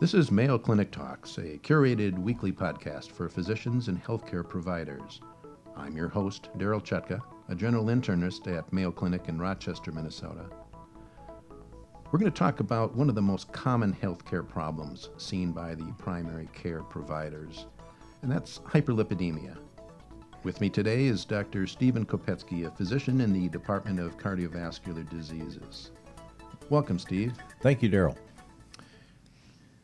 This is Mayo Clinic Talks, a curated weekly podcast for physicians and healthcare providers. I'm your host, Daryl Chutka, a general internist at Mayo Clinic in Rochester, Minnesota. We're going to talk about one of the most common healthcare problems seen by the primary care providers, and that's hyperlipidemia. With me today is Dr. Stephen Kopecky, a physician in the Department of Cardiovascular Diseases. Welcome, Steve. Thank you, Daryl.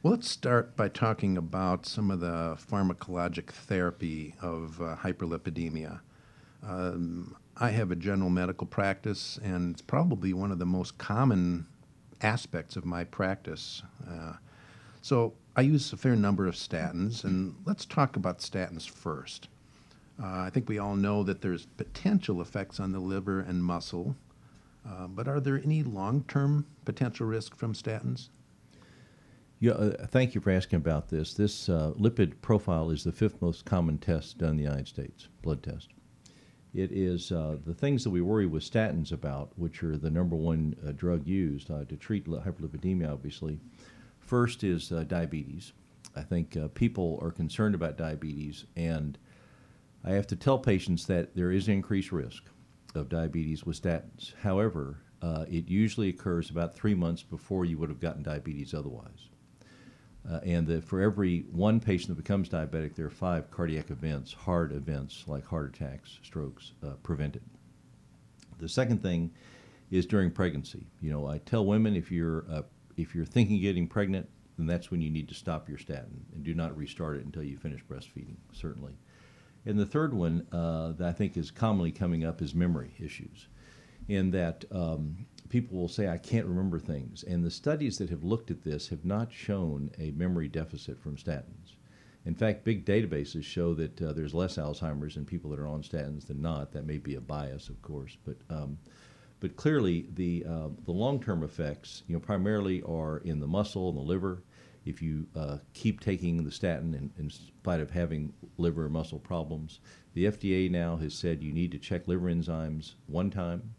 Well, let's start by talking about some of the pharmacologic therapy of uh, hyperlipidemia. Um, I have a general medical practice, and it's probably one of the most common aspects of my practice. Uh, so I use a fair number of statins, and let's talk about statins first. Uh, I think we all know that there's potential effects on the liver and muscle, uh, but are there any long-term potential risk from statins? Yeah, uh, thank you for asking about this. This uh, lipid profile is the fifth most common test done in the United States, blood test. It is uh, the things that we worry with statins about, which are the number one uh, drug used uh, to treat hyperlipidemia, obviously. First is uh, diabetes. I think people are concerned about diabetes, and I have to tell patients that there is increased risk of diabetes with statins. However, it usually occurs about three months before you would have gotten diabetes otherwise. Uh, and that for every one patient that becomes diabetic, there are five cardiac events, heart events like heart attacks, strokes, uh, prevented. The second thing is during pregnancy. You know, I tell women if you're uh, if you're thinking getting pregnant, then that's when you need to stop your statin and do not restart it until you finish breastfeeding. Certainly. And the third one uh, that I think is commonly coming up is memory issues, in that um, people will say, I can't remember things. And the studies that have looked at this have not shown a memory deficit from statins. In fact, big databases show that uh, there's less Alzheimer's in people that are on statins than not. That may be a bias, of course, but um, but clearly the uh, the long-term effects, you know, primarily are in the muscle and the liver. If you uh, keep taking the statin in, in spite of having liver or muscle problems, the FDA now has said you need to check liver enzymes one time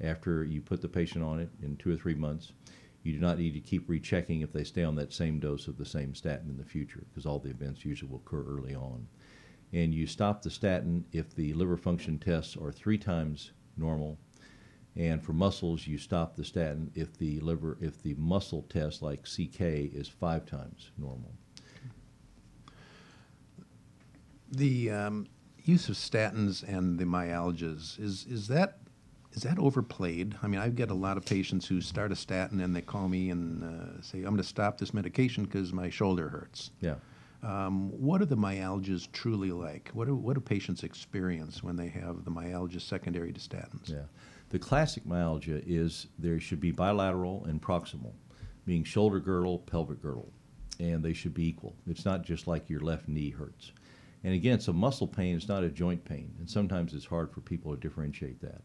after you put the patient on it in two or three months. You do not need to keep rechecking if they stay on that same dose of the same statin in the future because all the events usually will occur early on. And you stop the statin if the liver function tests are three times normal. And for muscles, you stop the statin if the liver, if the muscle test like CK is five times normal. The um, use of statins and the myalgias is is that is that overplayed? I mean, I get a lot of patients who start a statin and they call me and uh, say, I'm going to stop this medication because my shoulder hurts. Yeah. Um, what are the myalgias truly like? What do, what do patients experience when they have the myalgia secondary to statins? Yeah. The classic myalgia is there should be bilateral and proximal, meaning shoulder girdle, pelvic girdle, and they should be equal. It's not just like your left knee hurts. And again, it's a muscle pain, it's not a joint pain, and sometimes it's hard for people to differentiate that.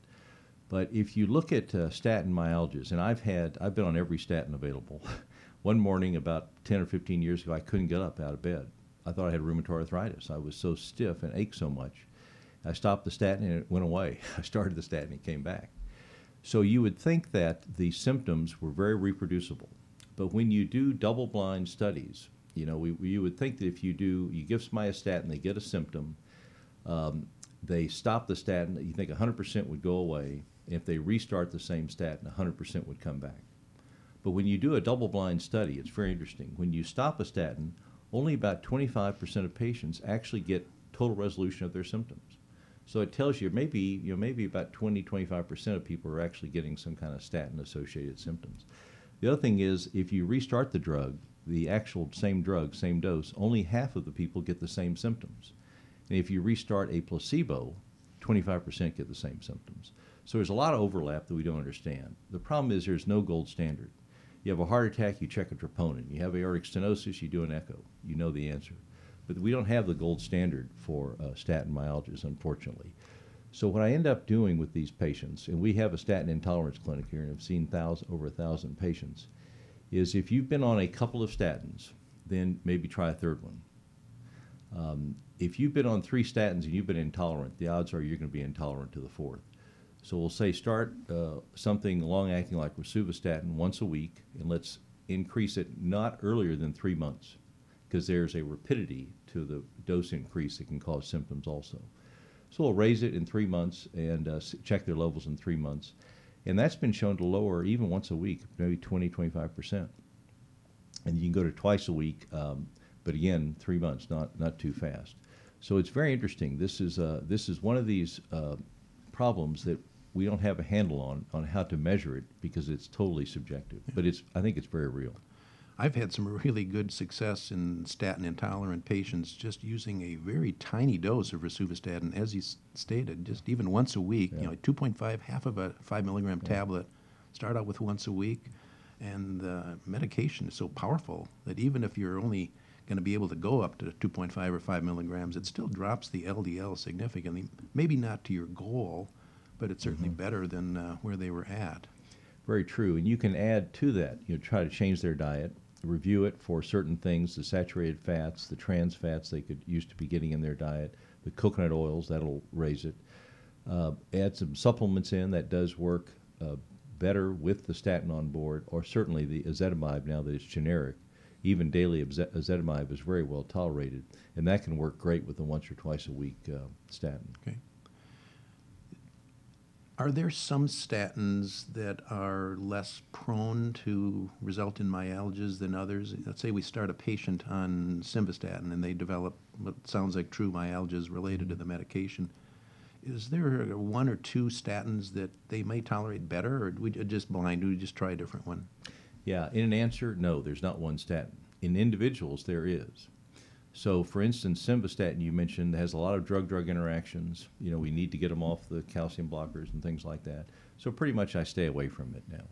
But if you look at uh, statin myalgias, and I've had, I've been on every statin available. One morning about 10 or 15 years ago, I couldn't get up out of bed. I thought I had rheumatoid arthritis. I was so stiff and ached so much. I stopped the statin and it went away. I started the statin and it came back. So you would think that the symptoms were very reproducible. But when you do double blind studies, you know, we, you would think that if you do, you give somebody a statin, they get a symptom, um, they stop the statin, you think 100% would go away, if they restart the same statin, 100% would come back. But when you do a double blind study, it's very interesting. When you stop a statin, only about 25% of patients actually get total resolution of their symptoms. So it tells you maybe you know maybe about 20 25% of people are actually getting some kind of statin associated symptoms. The other thing is if you restart the drug, the actual same drug, same dose, only half of the people get the same symptoms. And if you restart a placebo, 25% get the same symptoms. So there's a lot of overlap that we don't understand. The problem is there's no gold standard. You have a heart attack, you check a troponin. You have aortic stenosis, you do an echo. You know the answer. But we don't have the gold standard for uh, statin myalgias, unfortunately. So what I end up doing with these patients, and we have a statin intolerance clinic here, and have seen thousand, over a thousand patients, is if you've been on a couple of statins, then maybe try a third one. Um, if you've been on three statins and you've been intolerant, the odds are you're going to be intolerant to the fourth. So we'll say start uh, something long acting like rosuvastatin once a week, and let's increase it not earlier than three months because there's a rapidity to the dose increase that can cause symptoms also. So we'll raise it in three months and uh, check their levels in three months. And that's been shown to lower even once a week, maybe 20, 25%. And you can go to twice a week, um, but again, three months, not, not too fast. So it's very interesting. This is, uh, this is one of these uh, problems that we don't have a handle on, on how to measure it because it's totally subjective. But it's, I think it's very real. I've had some really good success in statin intolerant patients just using a very tiny dose of rosuvastatin, as you stated, just even once a week. Yeah. You know, 2.5, half of a five milligram yeah. tablet. Start out with once a week, and the medication is so powerful that even if you're only going to be able to go up to 2.5 or 5 milligrams, it still drops the LDL significantly. Maybe not to your goal, but it's certainly mm-hmm. better than uh, where they were at. Very true, and you can add to that. You know, try to change their diet review it for certain things the saturated fats, the trans fats they could used to be getting in their diet, the coconut oils, that'll raise it. Uh, add some supplements in, that does work uh, better with the statin on board, or certainly the ezetimibe now that it's generic. Even daily ezetimibe is very well tolerated, and that can work great with the once or twice a week uh, statin. Okay. Are there some statins that are less prone to result in myalgias than others? Let's say we start a patient on simvastatin and they develop what sounds like true myalgias related to the medication. Is there one or two statins that they may tolerate better, or we just blind? Do we just try a different one? Yeah, in an answer, no, there's not one statin. In individuals, there is. So, for instance, simvastatin you mentioned has a lot of drug-drug interactions. You know, we need to get them off the calcium blockers and things like that. So, pretty much, I stay away from it now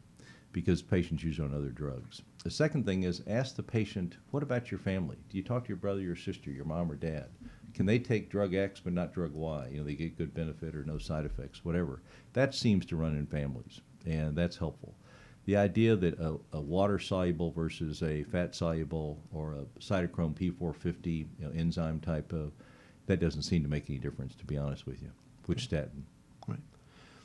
because patients use on other drugs. The second thing is ask the patient, what about your family? Do you talk to your brother, your sister, your mom or dad? Can they take drug X but not drug Y? You know, they get good benefit or no side effects, whatever. That seems to run in families, and that's helpful the idea that a, a water soluble versus a fat soluble or a cytochrome P450 you know, enzyme type of that doesn't seem to make any difference, to be honest with you. Which statin? Right.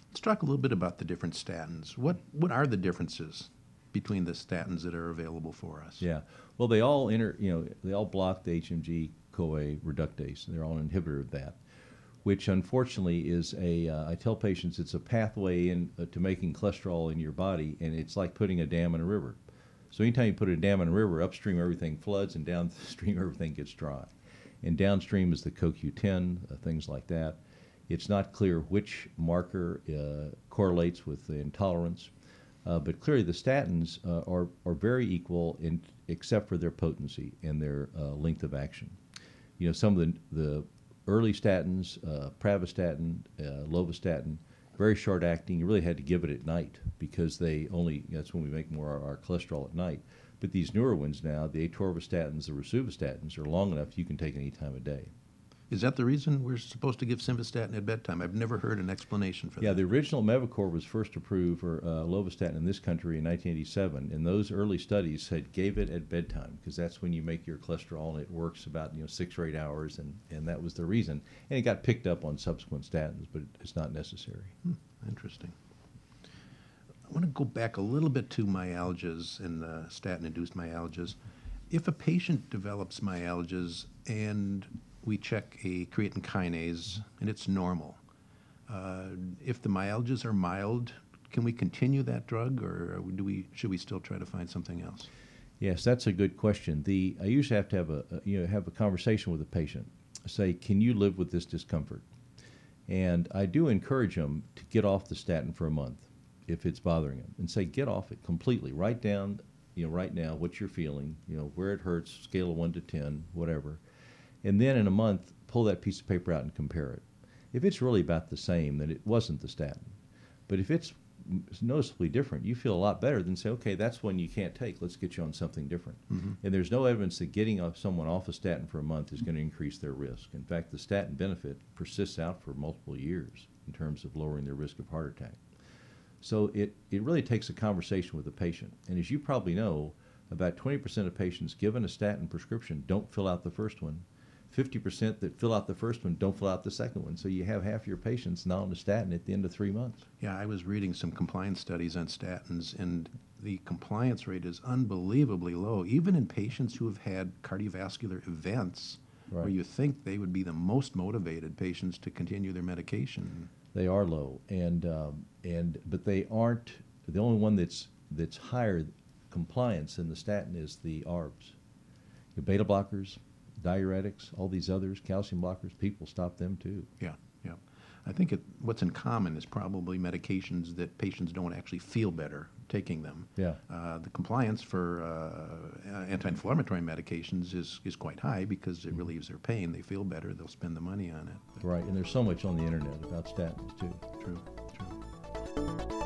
Let's talk a little bit about the different statins. What what are the differences between the statins that are available for us? Yeah. Well, they all enter. You know, they all block the HMG CoA reductase. They're all an inhibitor of that which unfortunately is a. Uh, I tell patients it's a pathway in uh, to making cholesterol in your body, and it's like putting a dam in a river. So anytime you put a dam in a river, upstream everything floods, and downstream everything gets dry. And downstream is the CoQ10, uh, things like that. It's not clear which marker uh, correlates with the intolerance, uh, but clearly the statins uh, are, are very equal in, except for their potency and their length of action. You know, some of the, the early statins, uh, pravastatin, uh, lovastatin, very short acting. You really had to give it at night because they only, that's when we make more our, our cholesterol at night. But these newer ones now, the atorvastatins, the rosuvastatins, are long enough you can take any time of day. Is that the reason we're supposed to give simvastatin at bedtime? I've never heard an explanation for yeah, that. Yeah, the original Mevacor was first approved for uh, lovastatin in this country in 1987, and those early studies said gave it at bedtime because that's when you make your cholesterol and it works about you know six or eight hours, and, and that was the reason. And it got picked up on subsequent statins, but it's not necessary. Hmm, interesting. I want to go back a little bit to myalgias and uh, statin-induced myalgias. If a patient develops myalgias and we check a creatine kinase and it's normal. Uh, if the myalgias are mild, can we continue that drug, or do we should we still try to find something else? Yes, that's a good question. The I usually have to have a, you know have a conversation with the patient. Say, can you live with this discomfort? And I do encourage them to get off the statin for a month if it's bothering them, and say get off it completely. Write down, you know, right now what you're feeling, you know, where it hurts, scale of one to ten, whatever and then in a month pull that piece of paper out and compare it. If it's really about the same, then it wasn't the statin. But if it's noticeably different, you feel a lot better than say, okay, that's one you can't take. Let's get you on something different. Mm-hmm. And there's no evidence that getting someone off a statin for a month is going to increase their risk. In fact, the statin benefit persists out for multiple years in terms of lowering their risk of heart attack. So it, it really takes a conversation with the patient. And as you probably know, about 20% of patients given a statin prescription don't fill out the first one 50% that fill out the first one don't fill out the second one. So you have half your patients not on the statin at the end of three months. Yeah, I was reading some compliance studies on statins, and the compliance rate is unbelievably low, even in patients who have had cardiovascular events where you think they would be the most motivated patients to continue their medication. They are low, and um, and but they aren't. The only one that's that's higher compliance than the statin is the ARBs, your beta blockers, diuretics, all these others, calcium blockers. People stop them too. Yeah, yeah. I think it, what's in common is probably medications that patients don't actually feel better taking them. Yeah. Uh, the compliance for uh, anti-inflammatory medications is, is quite high because it relieves their pain. They feel better. They'll spend the money on it. Right, and there's so much on the internet about statins too. True, true.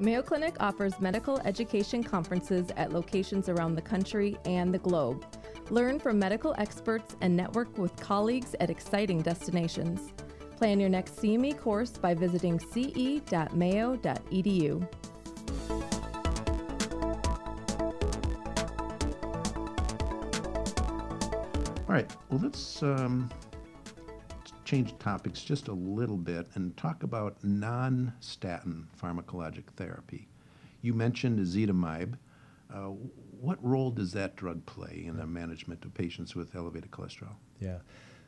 Mayo Clinic offers medical education conferences at locations around the country and the globe. Learn from medical experts and network with colleagues at exciting destinations. Plan your next CME course by visiting ce.mayo.edu. All right. Well, let's um, change topics just a little bit and talk about non-statin pharmacologic therapy. You mentioned ezetimibe. Uh, what role does that drug play in the management of patients with elevated cholesterol? Yeah.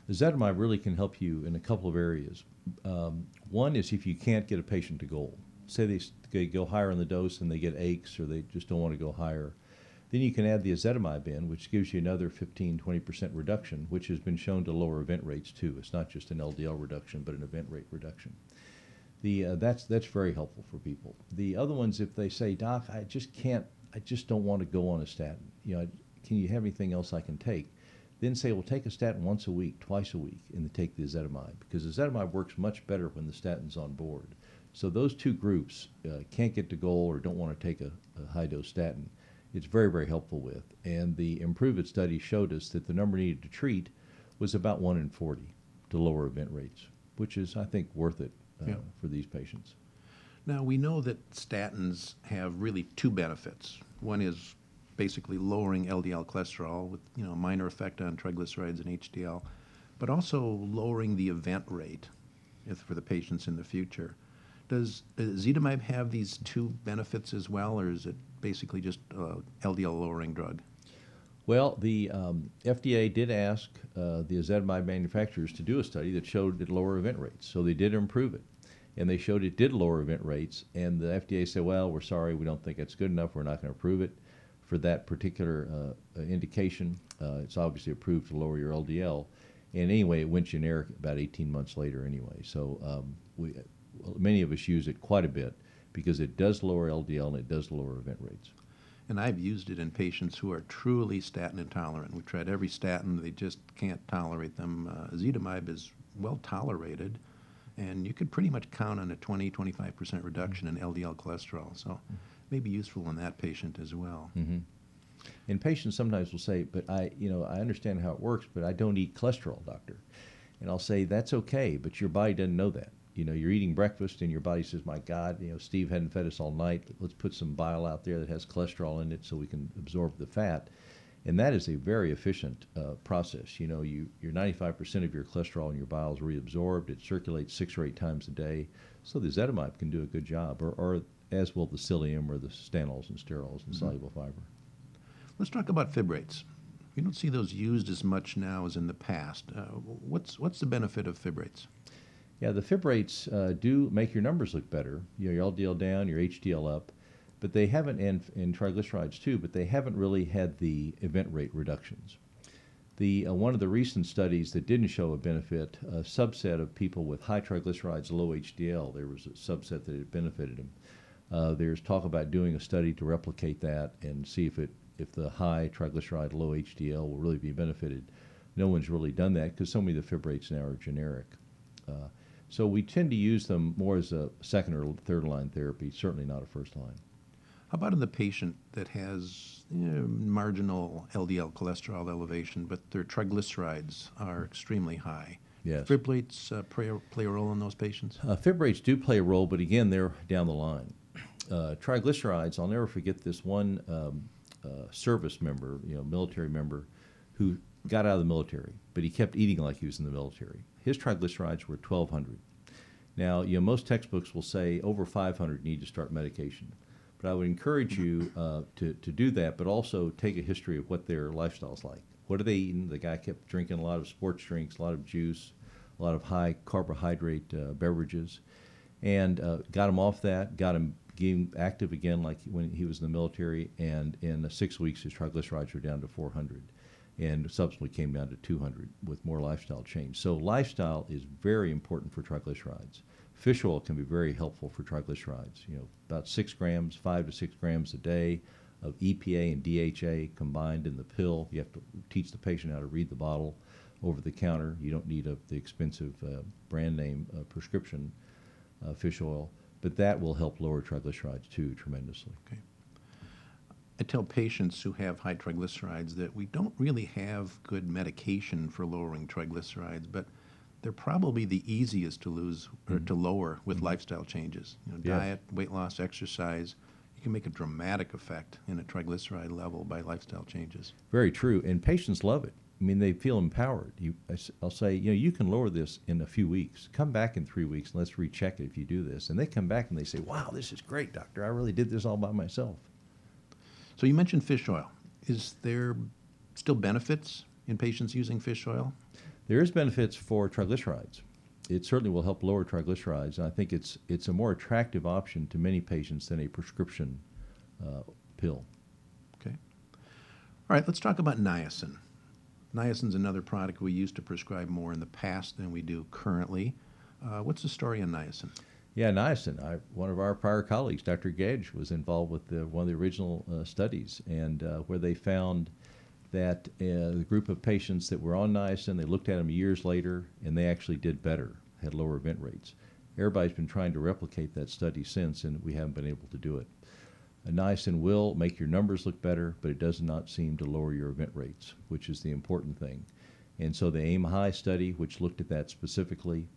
Ezetimibe really can help you in a couple of areas. Um, one is if you can't get a patient to goal. Say they, they go higher on the dose and they get aches or they just don't want to go higher. Then you can add the ezetimibe in, which gives you another 15, 20% reduction, which has been shown to lower event rates too. It's not just an LDL reduction, but an event rate reduction. The, uh, that's, that's very helpful for people. The other ones, if they say, Doc, I just can't, I just don't want to go on a statin. You know, can you have anything else I can take? Then say, well, take a statin once a week, twice a week, and then take the ezetimibe because ezetimibe works much better when the statin's on board. So those two groups uh, can't get to goal or don't want to take a, a high dose statin. It's very, very helpful with. And the Improve It study showed us that the number needed to treat was about 1 in 40 to lower event rates, which is, I think, worth it uh, Yeah. for these patients. Now, we know that statins have really two benefits. One is basically lowering LDL cholesterol with, you know, minor effect on triglycerides and HDL, but also lowering the event rate if, for the patients in the future. Does ezetimibe have these two benefits as well, or is it basically just a LDL lowering drug? Well, the um, FDA did ask uh, the ezetimibe manufacturers to do a study that showed it lower event rates. So they did improve it. And they showed it did lower event rates. And the FDA said, well, we're sorry, we don't think it's good enough. We're not going to approve it for that particular uh, uh, indication. Uh, it's obviously approved to lower your LDL. And anyway, it went generic about 18 months later anyway. So um, we, many of us use it quite a bit because it does lower LDL and it does lower event rates. And I've used it in patients who are truly statin intolerant. We've tried every statin, they just can't tolerate them. Uh, ezetimibe is well tolerated, and you could pretty much count on a 20, 25% reduction in LDL cholesterol. So may be useful in that patient as well. And patients sometimes will say, "But I, you know, I understand how it works, but I don't eat cholesterol, doctor." And I'll say, "That's okay, but your body doesn't know that. You know, you're eating breakfast, and your body says, "My God, you know, Steve hadn't fed us all night. Let's put some bile out there that has cholesterol in it, so we can absorb the fat." And that is a very efficient uh, process. You know, you your 95% of your cholesterol in your bile is reabsorbed. It circulates six or eight times a day, so the ezetimibe can do a good job, or, or as will the psyllium or the stanols and sterols and soluble fiber. Let's talk about fibrates. We don't see those used as much now as in the past. Uh, what's, what's the benefit of fibrates? Yeah, the fibrates uh, do make your numbers look better. You know, your LDL down, your HDL up, but they haven't, and, and triglycerides too, but they haven't really had the event rate reductions. The, uh, one of the recent studies that didn't show a benefit, a subset of people with high triglycerides, low HDL, there was a subset that it benefited them. Uh, there's talk about doing a study to replicate that and see if it if the high triglyceride, low HDL will really be benefited. No one's really done that because so many of the fibrates now are generic. Uh, so we tend to use them more as a second or third line therapy, certainly not a first line. How about in the patient that has you know, marginal LDL cholesterol elevation, but their triglycerides are extremely high? Yes. Fibrates uh, play, play a role in those patients? Uh, fibrates do play a role, but again, they're down the line. Uh, triglycerides, I'll never forget this one um, uh, service member, you know, military member, who got out of the military, but he kept eating like he was in the military. His triglycerides were 1,200. Now, you know, most textbooks will say over 500 need to start medication. But I would encourage you uh, to, to do that, but also take a history of what their lifestyle's like. What are they eating? The guy kept drinking a lot of sports drinks, a lot of juice, a lot of high carbohydrate uh, beverages, and uh, got him off that, got him getting active again like when he was in the military, and in six weeks his triglycerides were down to 400 and subsequently came down to 200 with more lifestyle change. So lifestyle is very important for triglycerides. Fish oil can be very helpful for triglycerides. You know, about six grams, five to six grams a day of EPA and DHA combined in the pill. You have to teach the patient how to read the bottle over the counter. You don't need a, the expensive uh, brand name uh, prescription uh, fish oil, but that will help lower triglycerides too tremendously. Okay. I tell patients who have high triglycerides that we don't really have good medication for lowering triglycerides, but they're probably the easiest to lose or mm-hmm. to lower with mm-hmm. lifestyle changes. You know, Yeah. diet, weight loss, exercise. You can make a dramatic effect in a triglyceride level by lifestyle changes. Very true, and patients love it. I mean, they feel empowered. You, I will say, you know, you can lower this in a few weeks. Come back in three weeks and let's recheck it if you do this. And they come back and they say, "Wow, this is great, doctor. I really did this all by myself." So you mentioned fish oil. Is there still benefits in patients using fish oil? There is benefits for triglycerides. It certainly will help lower triglycerides. And I think it's it's a more attractive option to many patients than a prescription uh, pill. Okay. All right, let's talk about niacin. Niacin is another product we used to prescribe more in the past than we do currently. Uh, what's the story on niacin? Yeah, niacin. I, one of our prior colleagues, Dr. Gage, was involved with the, one of the original uh, studies, and uh, where they found that uh, the group of patients that were on niacin, they looked at them years later, and they actually did better, had lower event rates. Everybody's been trying to replicate that study since, and we haven't been able to do it. Niacin will make your numbers look better, but it does not seem to lower your event rates, which is the important thing. And so the AIM High study, which looked at that specifically,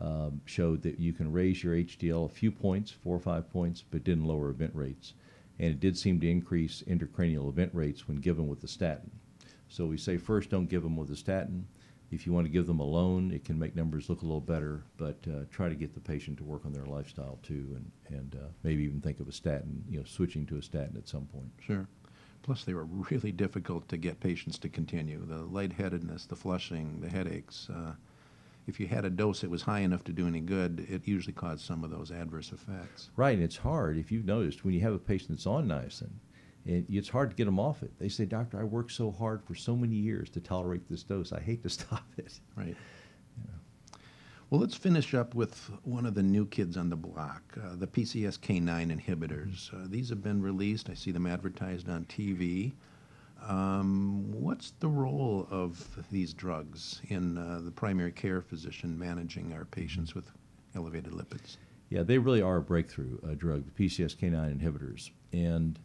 um, showed that you can raise your HDL a few points, four or five points, but didn't lower event rates. And it did seem to increase intracranial event rates when given with the statin. So we say first don't give them with a statin. If you want to give them alone, it can make numbers look a little better, but uh, try to get the patient to work on their lifestyle too, and, and uh, maybe even think of a statin, you know, switching to a statin at some point. Sure. Plus, they were really difficult to get patients to continue. The lightheadedness, the flushing, the headaches. Uh, if you had a dose that was high enough to do any good, it usually caused some of those adverse effects. Right, and it's hard. If you've noticed, when you have a patient that's on niacin, it, it's hard to get them off it. They say, Doctor, I worked so hard for so many years to tolerate this dose. I hate to stop it. Right. Well, let's finish up with one of the new kids on the block, uh, the PCSK9 inhibitors. Uh, these have been released. I see them advertised on TV. Um, what's the role of these drugs in uh, the primary care physician managing our patients with elevated lipids? Yeah, they really are a breakthrough uh, drug, the PCSK9 inhibitors. And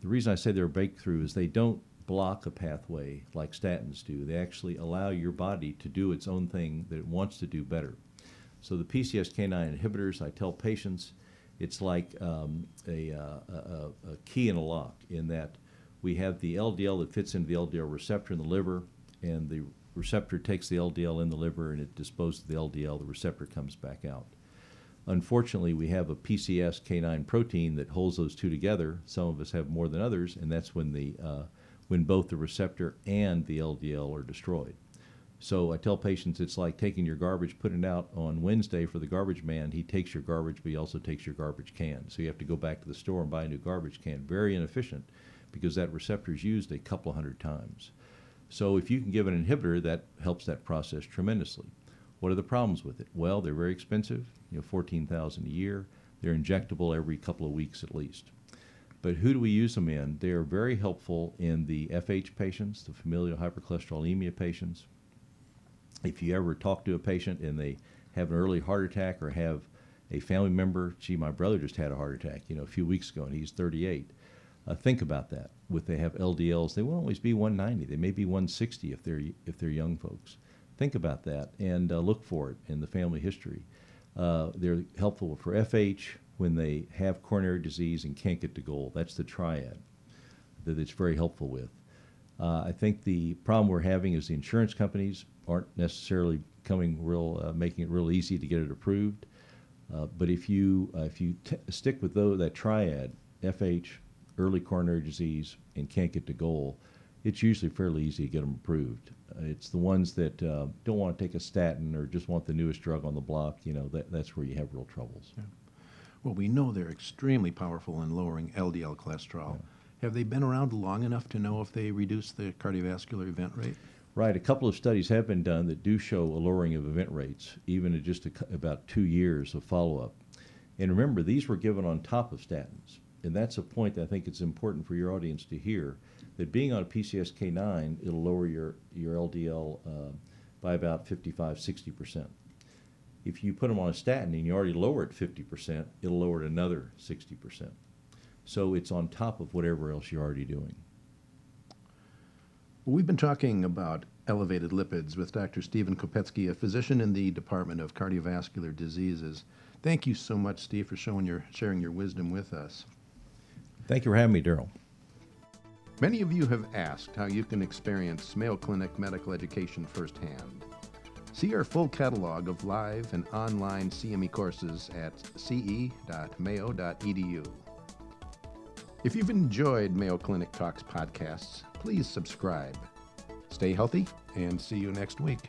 the reason I say they're a breakthrough is they don't block a pathway like statins do. They actually allow your body to do its own thing that it wants to do better. So the PCSK9 inhibitors, I tell patients, it's like um, a, uh, a, a key in a lock in that we have the LDL that fits into the LDL receptor in the liver, and the receptor takes the LDL in the liver and it disposes of the LDL. The receptor comes back out. Unfortunately, we have a PCSK9 protein that holds those two together. Some of us have more than others, and that's when the uh, when both the receptor and the LDL are destroyed. So I tell patients it's like taking your garbage, putting it out on Wednesday for the garbage man. He takes your garbage, but he also takes your garbage can. So you have to go back to the store and buy a new garbage can. Very inefficient because that receptor is used a couple hundred times. So if you can give an inhibitor, that helps that process tremendously. What are the problems with it? Well, they're very expensive, you know, 14,000 a year. They're injectable every couple of weeks at least. But who do we use them in? They are very helpful in the FH patients, the familial hypercholesterolemia patients. If you ever talk to a patient and they have an early heart attack or have a family member, gee, my brother just had a heart attack, you know, a few weeks ago and he's 38. Uh, think about that. With they have LDLs, they won't always be 190. They may be 160 if they're if they're young folks. Think about that and uh, look for it in the family history. Uh, they're helpful for FH when they have coronary disease and can't get to goal. That's the triad that it's very helpful with. Uh, I think the problem we're having is the insurance companies aren't necessarily coming real, uh, making it real easy to get it approved. Uh, but if you if you stick with that triad, FH, early coronary disease, and can't get to goal, it's usually fairly easy to get them approved. Uh, it's the ones that uh, don't want to take a statin or just want the newest drug on the block. You know, that, that's where you have real troubles. Yeah. Well, we know they're extremely powerful in lowering LDL cholesterol. Yeah. Have they been around long enough to know if they reduce the cardiovascular event rate? Right. A couple of studies have been done that do show a lowering of event rates, even in just a, about two years of follow up. And remember, these were given on top of statins. And that's a point that I think it's important for your audience to hear that being on a PCSK9, it'll lower your, your LDL uh, by about 55, 60%. If you put them on a statin and you already lower it 50%, it'll lower it another 60%. So it's on top of whatever else you're already doing. We've been talking about elevated lipids with Dr. Stephen Kopecky, a physician in the Department of Cardiovascular Diseases. Thank you so much, Steve, for showing your, sharing your wisdom with us. Thank you for having me, Daryl. Many of you have asked how you can experience Mayo Clinic medical education firsthand. See our full catalog of live and online CME courses at ce.mayo.edu. If you've enjoyed Mayo Clinic Talks podcasts, please subscribe. Stay healthy and see you next week.